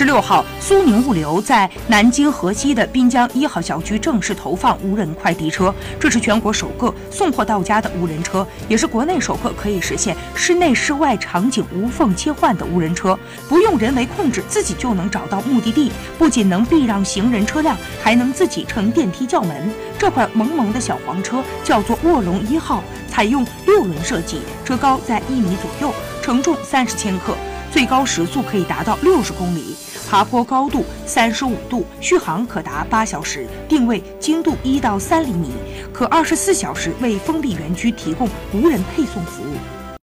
十六号，苏宁物流在南京河西的滨江一号小区正式投放无人快递车，这是全国首个送货到家的无人车，也是国内首个可以实现室内室外场景无缝切换的无人车，不用人为控制，自己就能找到目的地，不仅能避让行人车辆，还能自己乘电梯叫门。这款萌萌的小黄车叫做卧龙一号，采用六轮设计，车高在一米左右，承重三十千克。最高时速可以达到六十公里，爬坡高度三十五度，续航可达八小时，定位精度一到三厘米，可二十四小时为封闭园区提供无人配送服务。